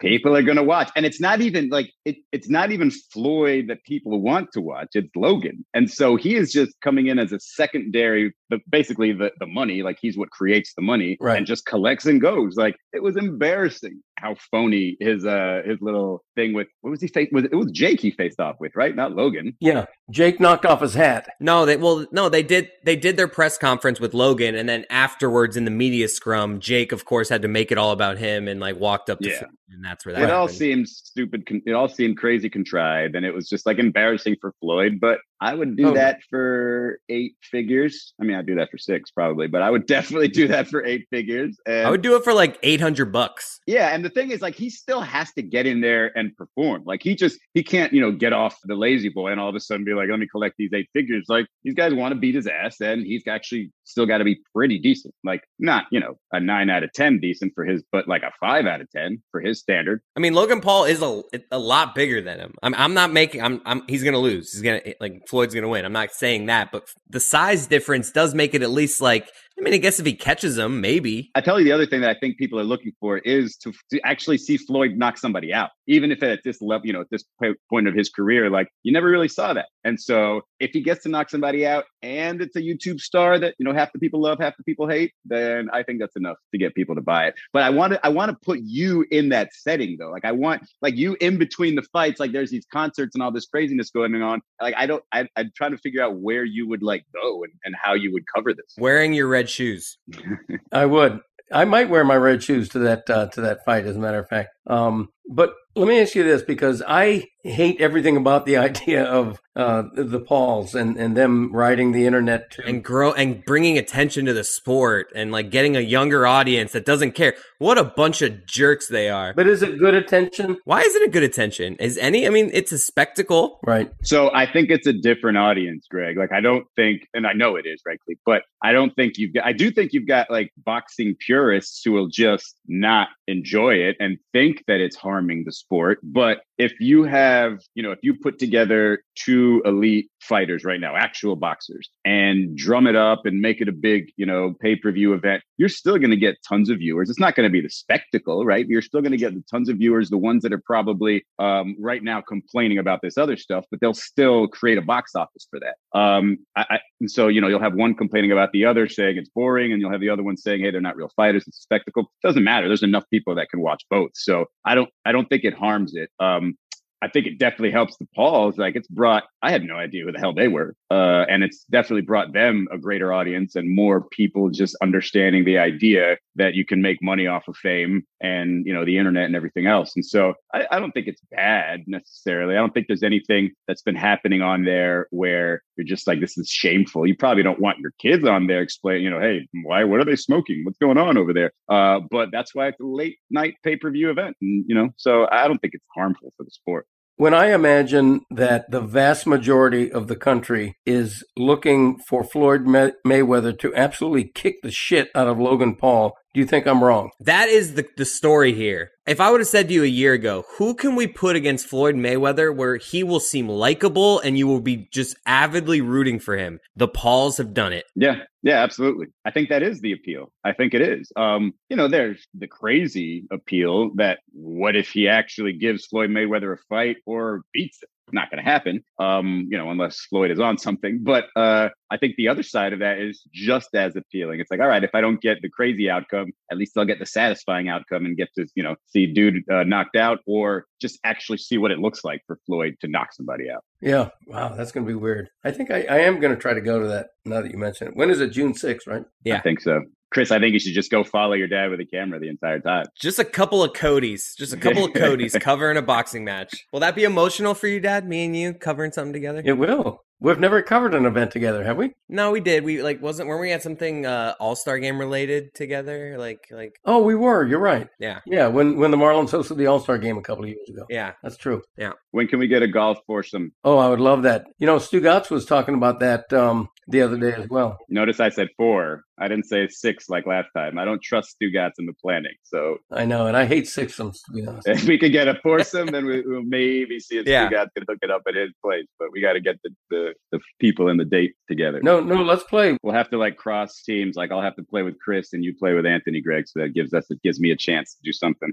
people are going to watch. And it's not even like it, it's not even floyd that people want to watch it's logan. And so he is just coming in as a secondary the basically the, the money like he's what creates the money Right. and just collects and goes like it was embarrassing how phony his uh his little thing with what was he face was it was jake he faced off with right not logan Yeah, Jake knocked off his hat. No, they well, no, they did. They did their press conference with Logan, and then afterwards in the media scrum, Jake, of course, had to make it all about him and like walked up to, Yeah. And that's where that it all happened. seemed stupid con- it all seemed crazy contrived and it was just like embarrassing for floyd but i would do Totally. that for eight figures i mean i'd do that for six probably but i would <laughs> definitely do that for eight figures and I would do it for like eight hundred bucks. yeah and the thing is like he still has to get in there and perform like he just he can't you know get off the lazy boy and all of a sudden be like let me collect these eight figures like these guys want to beat his ass and he's actually still got to be pretty decent like not you know a nine out of ten decent for his but like a five out of ten for his standard I mean, Logan Paul is a, a lot bigger than him. I'm, I'm not making. I'm, I'm. He's gonna lose. He's gonna like Floyd's gonna win. I'm not saying that, but the size difference does make it at least like. I mean, I guess if he catches him, maybe. I tell you the other thing that I think people are looking for is to, to actually see Floyd knock somebody out, even if at this level, you know, at this point of his career, like you never really saw that. And so if he gets to knock somebody out and it's a YouTube star that, you know, half the people love, half the people hate, then I think that's enough to get people to buy it. But I want to, I want to put you in that setting though. Like I want like you in between the fights, like there's these concerts and all this craziness going on. Like I don't, I, I'm trying to figure out where you would like go and, and how you would cover this. Wearing your red shoes. <laughs> I would. I might wear my red shoes to that uh, to that fight. As a matter of fact, um, but let me ask you this because I hate everything about the <laughs> idea of uh, the Pauls and, and them riding the internet to and grow and bringing attention to the sport and like getting a younger audience that doesn't care. What a bunch of jerks they are. But is it good attention? Why is it a good attention? Is any? I mean, it's a spectacle. Right. So I think it's a different audience, Greg. Like I don't think, and I know it is, frankly, but I don't think you've got. I do think you've got like boxing purists who will just not enjoy it and think that it's harming the sport. But if you have, you know, if you put together two elite fighters right now, actual boxers, and drum it up and make it a big, you know, pay per view event, you're still going to get tons of viewers. It's not going to be the spectacle, right? You're still going to get the tons of viewers, the ones that are probably um, right now complaining about this other stuff, but they'll still create a box office for that. Um, I, I, so, you know, you'll have one complaining about the other saying it's boring, and you'll have the other one saying, hey, they're not real fighters. It's a spectacle. It doesn't matter. There's enough people that can watch both. So I don't, I don't think it harms it. Um, I think it definitely helps the Pauls. Like it's brought, I had no idea who the hell they were. Uh, and it's definitely brought them a greater audience and more people just understanding the idea that you can make money off of fame and, you know, the internet and everything else. And so I, I don't think it's bad necessarily. I don't think there's anything that's been happening on there where you're just like, this is shameful. You probably don't want your kids on there explaining, you know, hey, why, what are they smoking? What's going on over there? Uh, but that's why it's a late night pay per view event. And, you know, so I don't think it's harmful for the sport. When I imagine that the vast majority of the country is looking for Floyd May- Mayweather to absolutely kick the shit out of Logan Paul, do you think I'm wrong? That is the the story here. If I would have said to you a year ago, who can we put against Floyd Mayweather where he will seem likable and you will be just avidly rooting for him? The Pauls have done it. Yeah, yeah, absolutely. I think that is the appeal. I think it is. Um, you know, there's the crazy appeal that what if he actually gives Floyd Mayweather a fight or beats him? Not going to happen, um, you know, unless Floyd is on something. But uh, I think the other side of that is just as appealing. It's like, all right, if I don't get the crazy outcome, at least I'll get the satisfying outcome and get to, you know, see dude uh, knocked out or just actually see what it looks like for Floyd to knock somebody out. Yeah. Wow, that's going to be weird. I think I, I am going to try to go to that now that you mention it. When is it? June 6th, right? Yeah. I think so. Chris, I think you should just go follow your dad with a camera the entire time. Just a couple of Cotes, just a couple of <laughs> Cotes covering a boxing match. Will that be emotional for you, Dad? Me and you covering something together? It will. We've never covered an event together, have we? No, we did. We like wasn't weren't we at something uh, All Star game related together? Like like Oh, we were. You're right. yeah Yeah, when when the Marlins hosted the All Star game a couple of years ago. yeah. That's true. Yeah. When can we get a golf foursome? Oh, I would love that. You know, Stugatz was talking about that um, the other day as well. Notice I said four. I didn't say six like last time. I don't trust Stugatz in the planning. So I know, and I hate sixums to be honest. if we could get a foursome, then we, we'll maybe see if Yeah. Stugatz can hook it up at his place. But we got to get the, the, the people and the date together. No, no, let's play. We'll have to like cross teams. Like I'll have to play with Chris and you play with Anthony, Greg. So that gives us it gives me a chance to do something.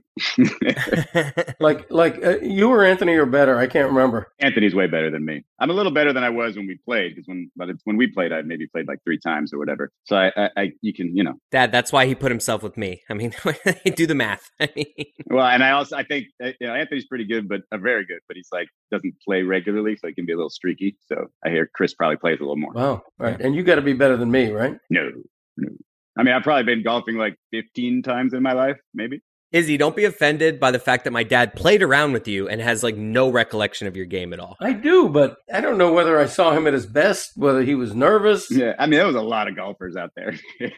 <laughs> <laughs> Like, like uh, you or Anthony are better. I can't remember. Anthony's way better than me. I'm a little better than I was when we played because when but it's, when we played, I maybe played like three times or whatever. So I, I, I you can you know Dad, that's why he put himself with me. I mean, <laughs> do the math. I mean, well, and I also I think uh, you know Anthony's pretty good, but uh, very good, but he's like doesn't play regularly, so he can be a little streaky. So I hear Chris probably plays a little more. Wow. All right, and you got to be better than me, right? No, no. I mean, I've probably been golfing like 15 times in my life, maybe. Izzy, don't be offended by the fact that my dad played around with you and has like no recollection of your game at all. I do, but I don't know whether I saw him at his best, whether he was nervous. Yeah, I mean, there was a lot of golfers out there. <laughs>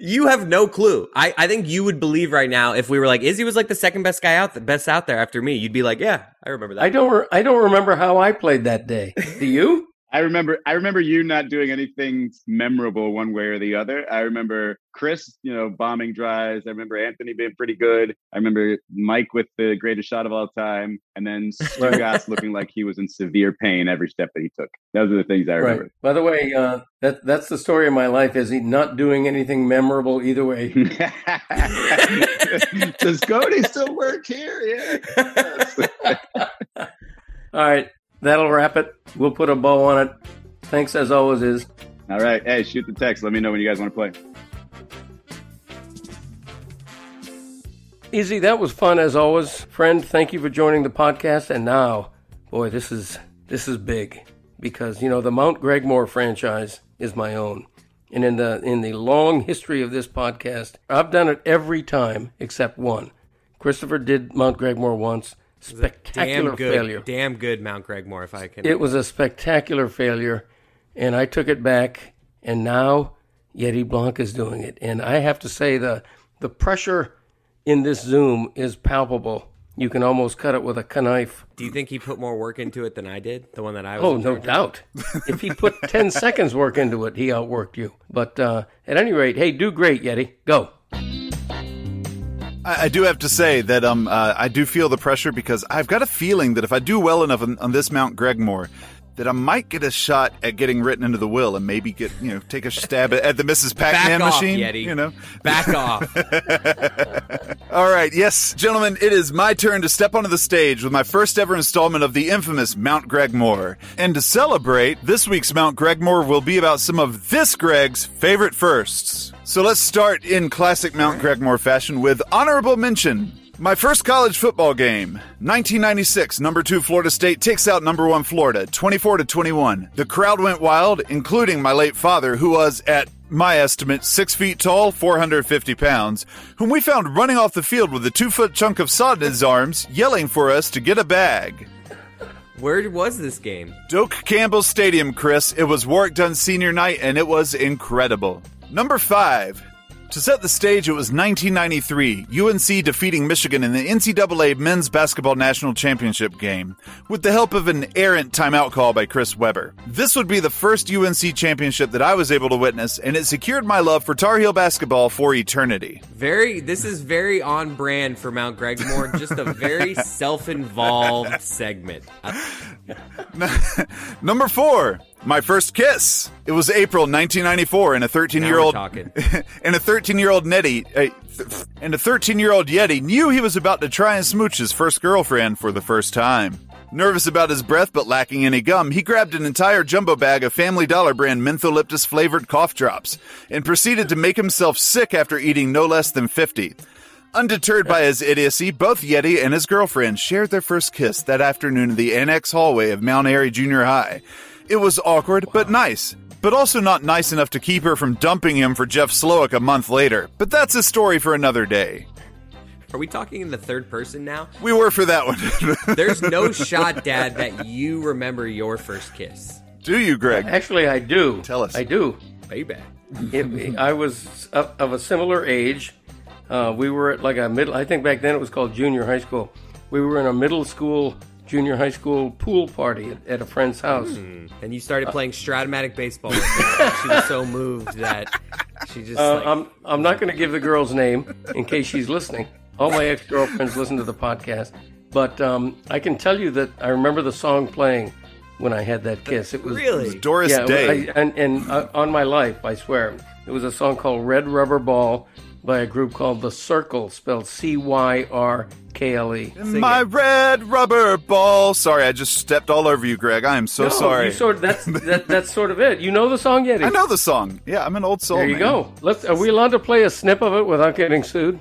You have no clue. I, I think you would believe right now if we were like Izzy was like the second best guy out, the best out there after me. You'd be like, yeah, I remember that. I don't. Re- I don't remember how I played that day. Do you? I remember I remember you not doing anything memorable one way or the other. I remember Chris, you know, bombing drives. I remember Anthony being pretty good. I remember Mike with the greatest shot of all time. And then Stugatz <laughs> looking like he was in severe pain every step that he took. Those are the things I Right. remember. By the way, uh, that that's the story of my life. Is he not doing anything memorable either way? <laughs> <laughs> Does Cote still work here? Yeah. All right, that'll wrap it. We'll put a bow on it. Thanks as always. Is All right. Hey, shoot the text. Let me know when you guys want to play. easy. That was fun as always, friend. Thank you for joining the podcast. And now, boy, this is this is big because you know the Mount Gregmore franchise is my own. And in the in the long history of this podcast, I've done it every time except one. Christopher did Mount Gregmore once. Spectacular damn good, failure. damn good Mount Gregmore. If I can, It was a spectacular failure, and I took it back. And now Yeti Blanc is doing it, and I have to say the the pressure in this Zoom is palpable. You can almost cut it with a knife. do you think he put more work into it than I did? The one that I was. Oh, no doubt. <laughs> if he put ten seconds work into it, he outworked you. But uh, at any rate, hey, do great, Yeti. Go. I, I do have to say that um uh, I do feel the pressure because I've got a feeling that if I do well enough on, on this Mount Gregmore, that I might get a shot at getting written into the will and maybe get you know take a stab at, the Mrs. Pac-Man Back off, machine. Yeti. You know. Back off. <laughs> All right, yes, gentlemen, it is my turn to step onto the stage with my first ever installment of the infamous Mount Gregmore. And to celebrate, this week's Mount Gregmore will be about some of this Greg's favorite firsts. So let's start in classic Mount Gregmore fashion with honorable mention. My first college football game, 1996, number 2 Florida State takes out number 1 Florida, 24 to 21. The crowd went wild, including my late father who was at my estimate, six feet tall, 450 pounds, whom we found running off the field with a two foot chunk of sod in his arms, yelling for us to get a bag. Where was this game? Doak Campbell Stadium, Chris. It was Warrick Dunn senior night, and it was incredible. Number five. To set the stage, it was 1993, UNC defeating Michigan in the NCAA Men's Basketball National Championship game, with the help of an errant timeout call by Chris Webber. This would be the first UNC championship that I was able to witness, and it secured my love for Tar Heel basketball for eternity. Very. This is very on brand for Mount Gregmore. Just a very <laughs> self-involved segment. Uh, <laughs> Number four, my first kiss. It was April 1994, and a 13 year old and <laughs> a 13 year old Nettie uh, th- and a 13 year old Yeti knew he was about to try and smooch his first girlfriend for the first time. Nervous about his breath but lacking any gum, he grabbed an entire jumbo bag of Family Dollar brand mentholyptus flavored cough drops and proceeded to make himself sick after eating no less than 50. Undeterred by his idiocy, both Yeti and his girlfriend shared their first kiss that afternoon in the annex hallway of Mount Airy Junior High. It was awkward, but nice. But also not nice enough to keep her from dumping him for Jeff Slowick a month later. But that's a story for another day. Are we talking in the third person now? We were for that one. <laughs> There's no shot, Dad, that you remember your first kiss. Do you, Greg? Actually, I do. Tell us. I do. Baby. It, I was of, of a similar age. Uh, we were at like a middle. I think back then it was called junior high school. We were in a middle school, junior high school pool party at, at a friend's house. And you started playing Strat-O-Matic baseball she was so moved that she just Uh, like, I'm I'm not going to give the girl's name in case she's listening. All my ex girlfriends listen to the podcast, but um, I can tell you that I remember the song playing when I had that kiss. It was really. Doris yeah, Day. I, and and uh, on my life, I swear, it was a song called "Red Rubber Ball" by a group called The Cyrkle, spelled C Y R K L E. My red rubber ball. Sorry, I just stepped all over you, Greg. I am so No, sorry. You sort of, that's that, that's sort of it. You know the song yet? I know the song. Yeah, I'm an old soul. There you man. go. Let's. Are we allowed to play a snip of it without getting sued?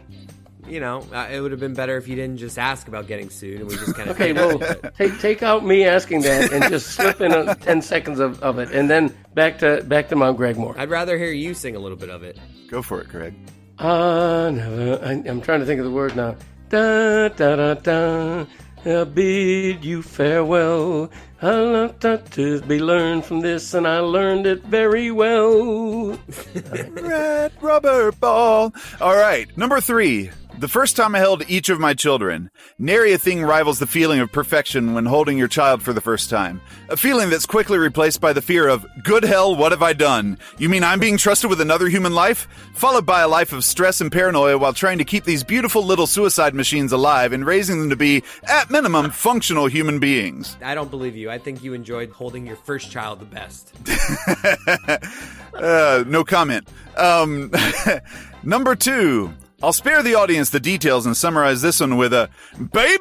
You know, uh, it would have been better if you didn't just ask about getting sued and we just kind of. <laughs> Okay, well, take take out me asking that and just slip in a, <laughs> ten seconds of, of it, and then back to back to Mount Gregmore. I'd rather hear you sing a little bit of it. Go for it, Greg. Ah, never. I, I'm trying to think of the word now. Da da da da. I bid you farewell. I love to be learned from this, and I learned it very well. <laughs> Red rubber ball. All right, number three. The first time I held each of my children, nary a thing rivals the feeling of perfection when holding your child for the first time. A feeling that's quickly replaced by the fear of, good hell, what have I done? You mean I'm being trusted with another human life? Followed by a life of stress and paranoia while trying to keep these beautiful little suicide machines alive and raising them to be, at minimum, functional human beings. I don't believe you. I think you enjoyed holding your first child the best. <laughs> Uh, no comment. Um, <laughs> number two. I'll spare the audience the details and summarize this one with a baby.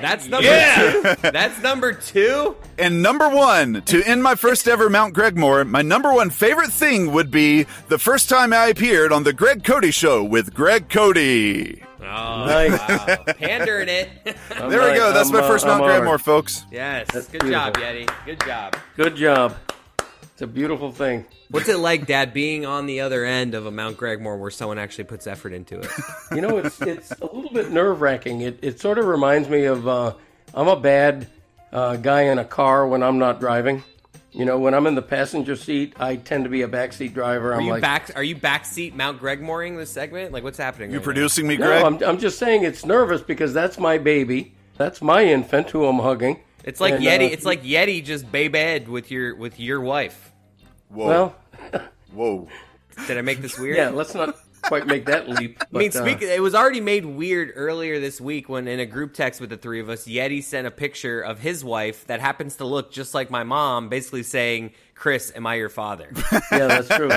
That's number two. That's number two. And number one, to end my first ever Mount Gregmore, my number one favorite thing would be the first time I appeared on the Greg Cote Show with Greg Cote. Oh, Nice. wow. Pandering it. <laughs> I'm There we go. That's I'm, my uh, first I'm Mount honored. Gregmore, folks. yes. Good beautiful. job, Yeti. Good job. Good job. It's a beautiful thing. What's it like, Dad, being on the other end of a Mount Gregmore where someone actually puts effort into it? <laughs> You know, it's it's a little bit nerve wracking. It it sort of reminds me of uh, I'm a bad uh, guy in a car when I'm not driving. You know, when I'm in the passenger seat, I tend to be a backseat driver. Are I'm are you like, back? Are you backseat Mount Gregmoring this segment? Like, what's happening? You right producing me, no, Greg? I'm I'm just saying it's nervous because that's my baby. That's my infant who I'm hugging. It's like And, Yeti. uh, it's like Yeti just baby with your with your wife. Whoa. Well, <laughs> Whoa. Did I make this weird? yeah. Let's not quite make that leap. <laughs> I mean, but, uh, speak, it was already made weird earlier this week when, in a group text with the three of us, Yeti sent a picture of his wife that happens to look just like my mom, basically saying, "Chris, am I your father?" <laughs> yeah, that's true.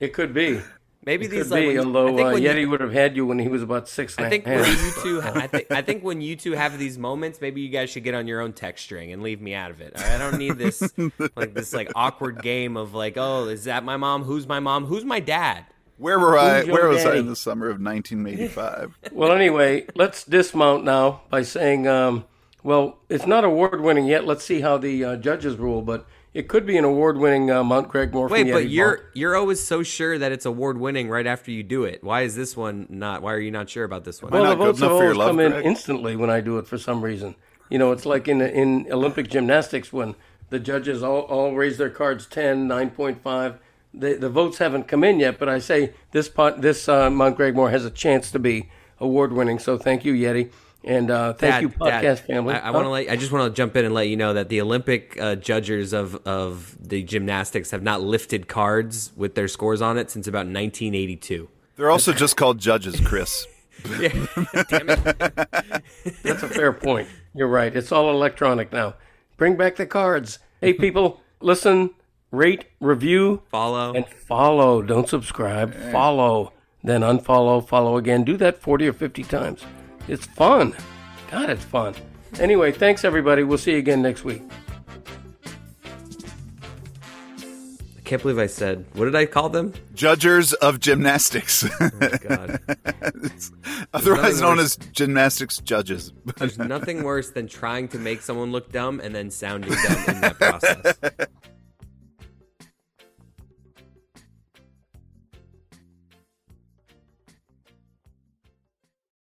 it could be. Maybe It these could like be. when- although I think uh, when Yeti you, would have had you when he was about six and I a think half. when you two, I think, I think when you two have these <laughs> moments, maybe you guys should get on your own text string and leave me out of it. I don't need this <laughs> like this like awkward game of like, oh, is that my mom? Who's my mom? Who's my dad? Where were I? Who's your Where was I in the summer of 1985? <laughs> Well, anyway, let's dismount now by saying, um, well, it's not award winning yet. Let's see how the uh, judges rule, but it could be an award winning uh, Mount Gregmore. Wait, from but you're Vault. you're always so sure that it's award winning right after you do it. Why is this one not? Why are you not sure about this one? Why Well, the votes have enough for your always love, come in Greg? instantly when I do it for some reason. You know, it's like in in Olympic gymnastics when the judges all, all raise their cards 10, 9.5. The, the votes haven't come in yet, but I say this pot, this uh, Mount Gregmore has a chance to be award winning. So thank you, Yeti, and uh, thank Dad, you, podcast Dad, family. I, I want to let. I just want to jump in and let you know that the Olympic uh, judges of of the gymnastics have not lifted cards with their scores on it since about 1982. They're also just called judges, Chris. <laughs> That's a fair point. You're right. It's all electronic now. Bring back the cards. Hey, people, listen, rate, review, Follow. and follow. Don't subscribe. Follow. Then unfollow, follow again. Do that 40 or 50 times. It's fun. God, it's fun. Anyway, thanks, everybody. We'll see you again next week. I can't believe I said. What did I call them? Judgers of gymnastics, oh, God, otherwise known worse. as gymnastics judges. there's nothing worse than trying to make someone look dumb and then sounding dumb in that process. <laughs>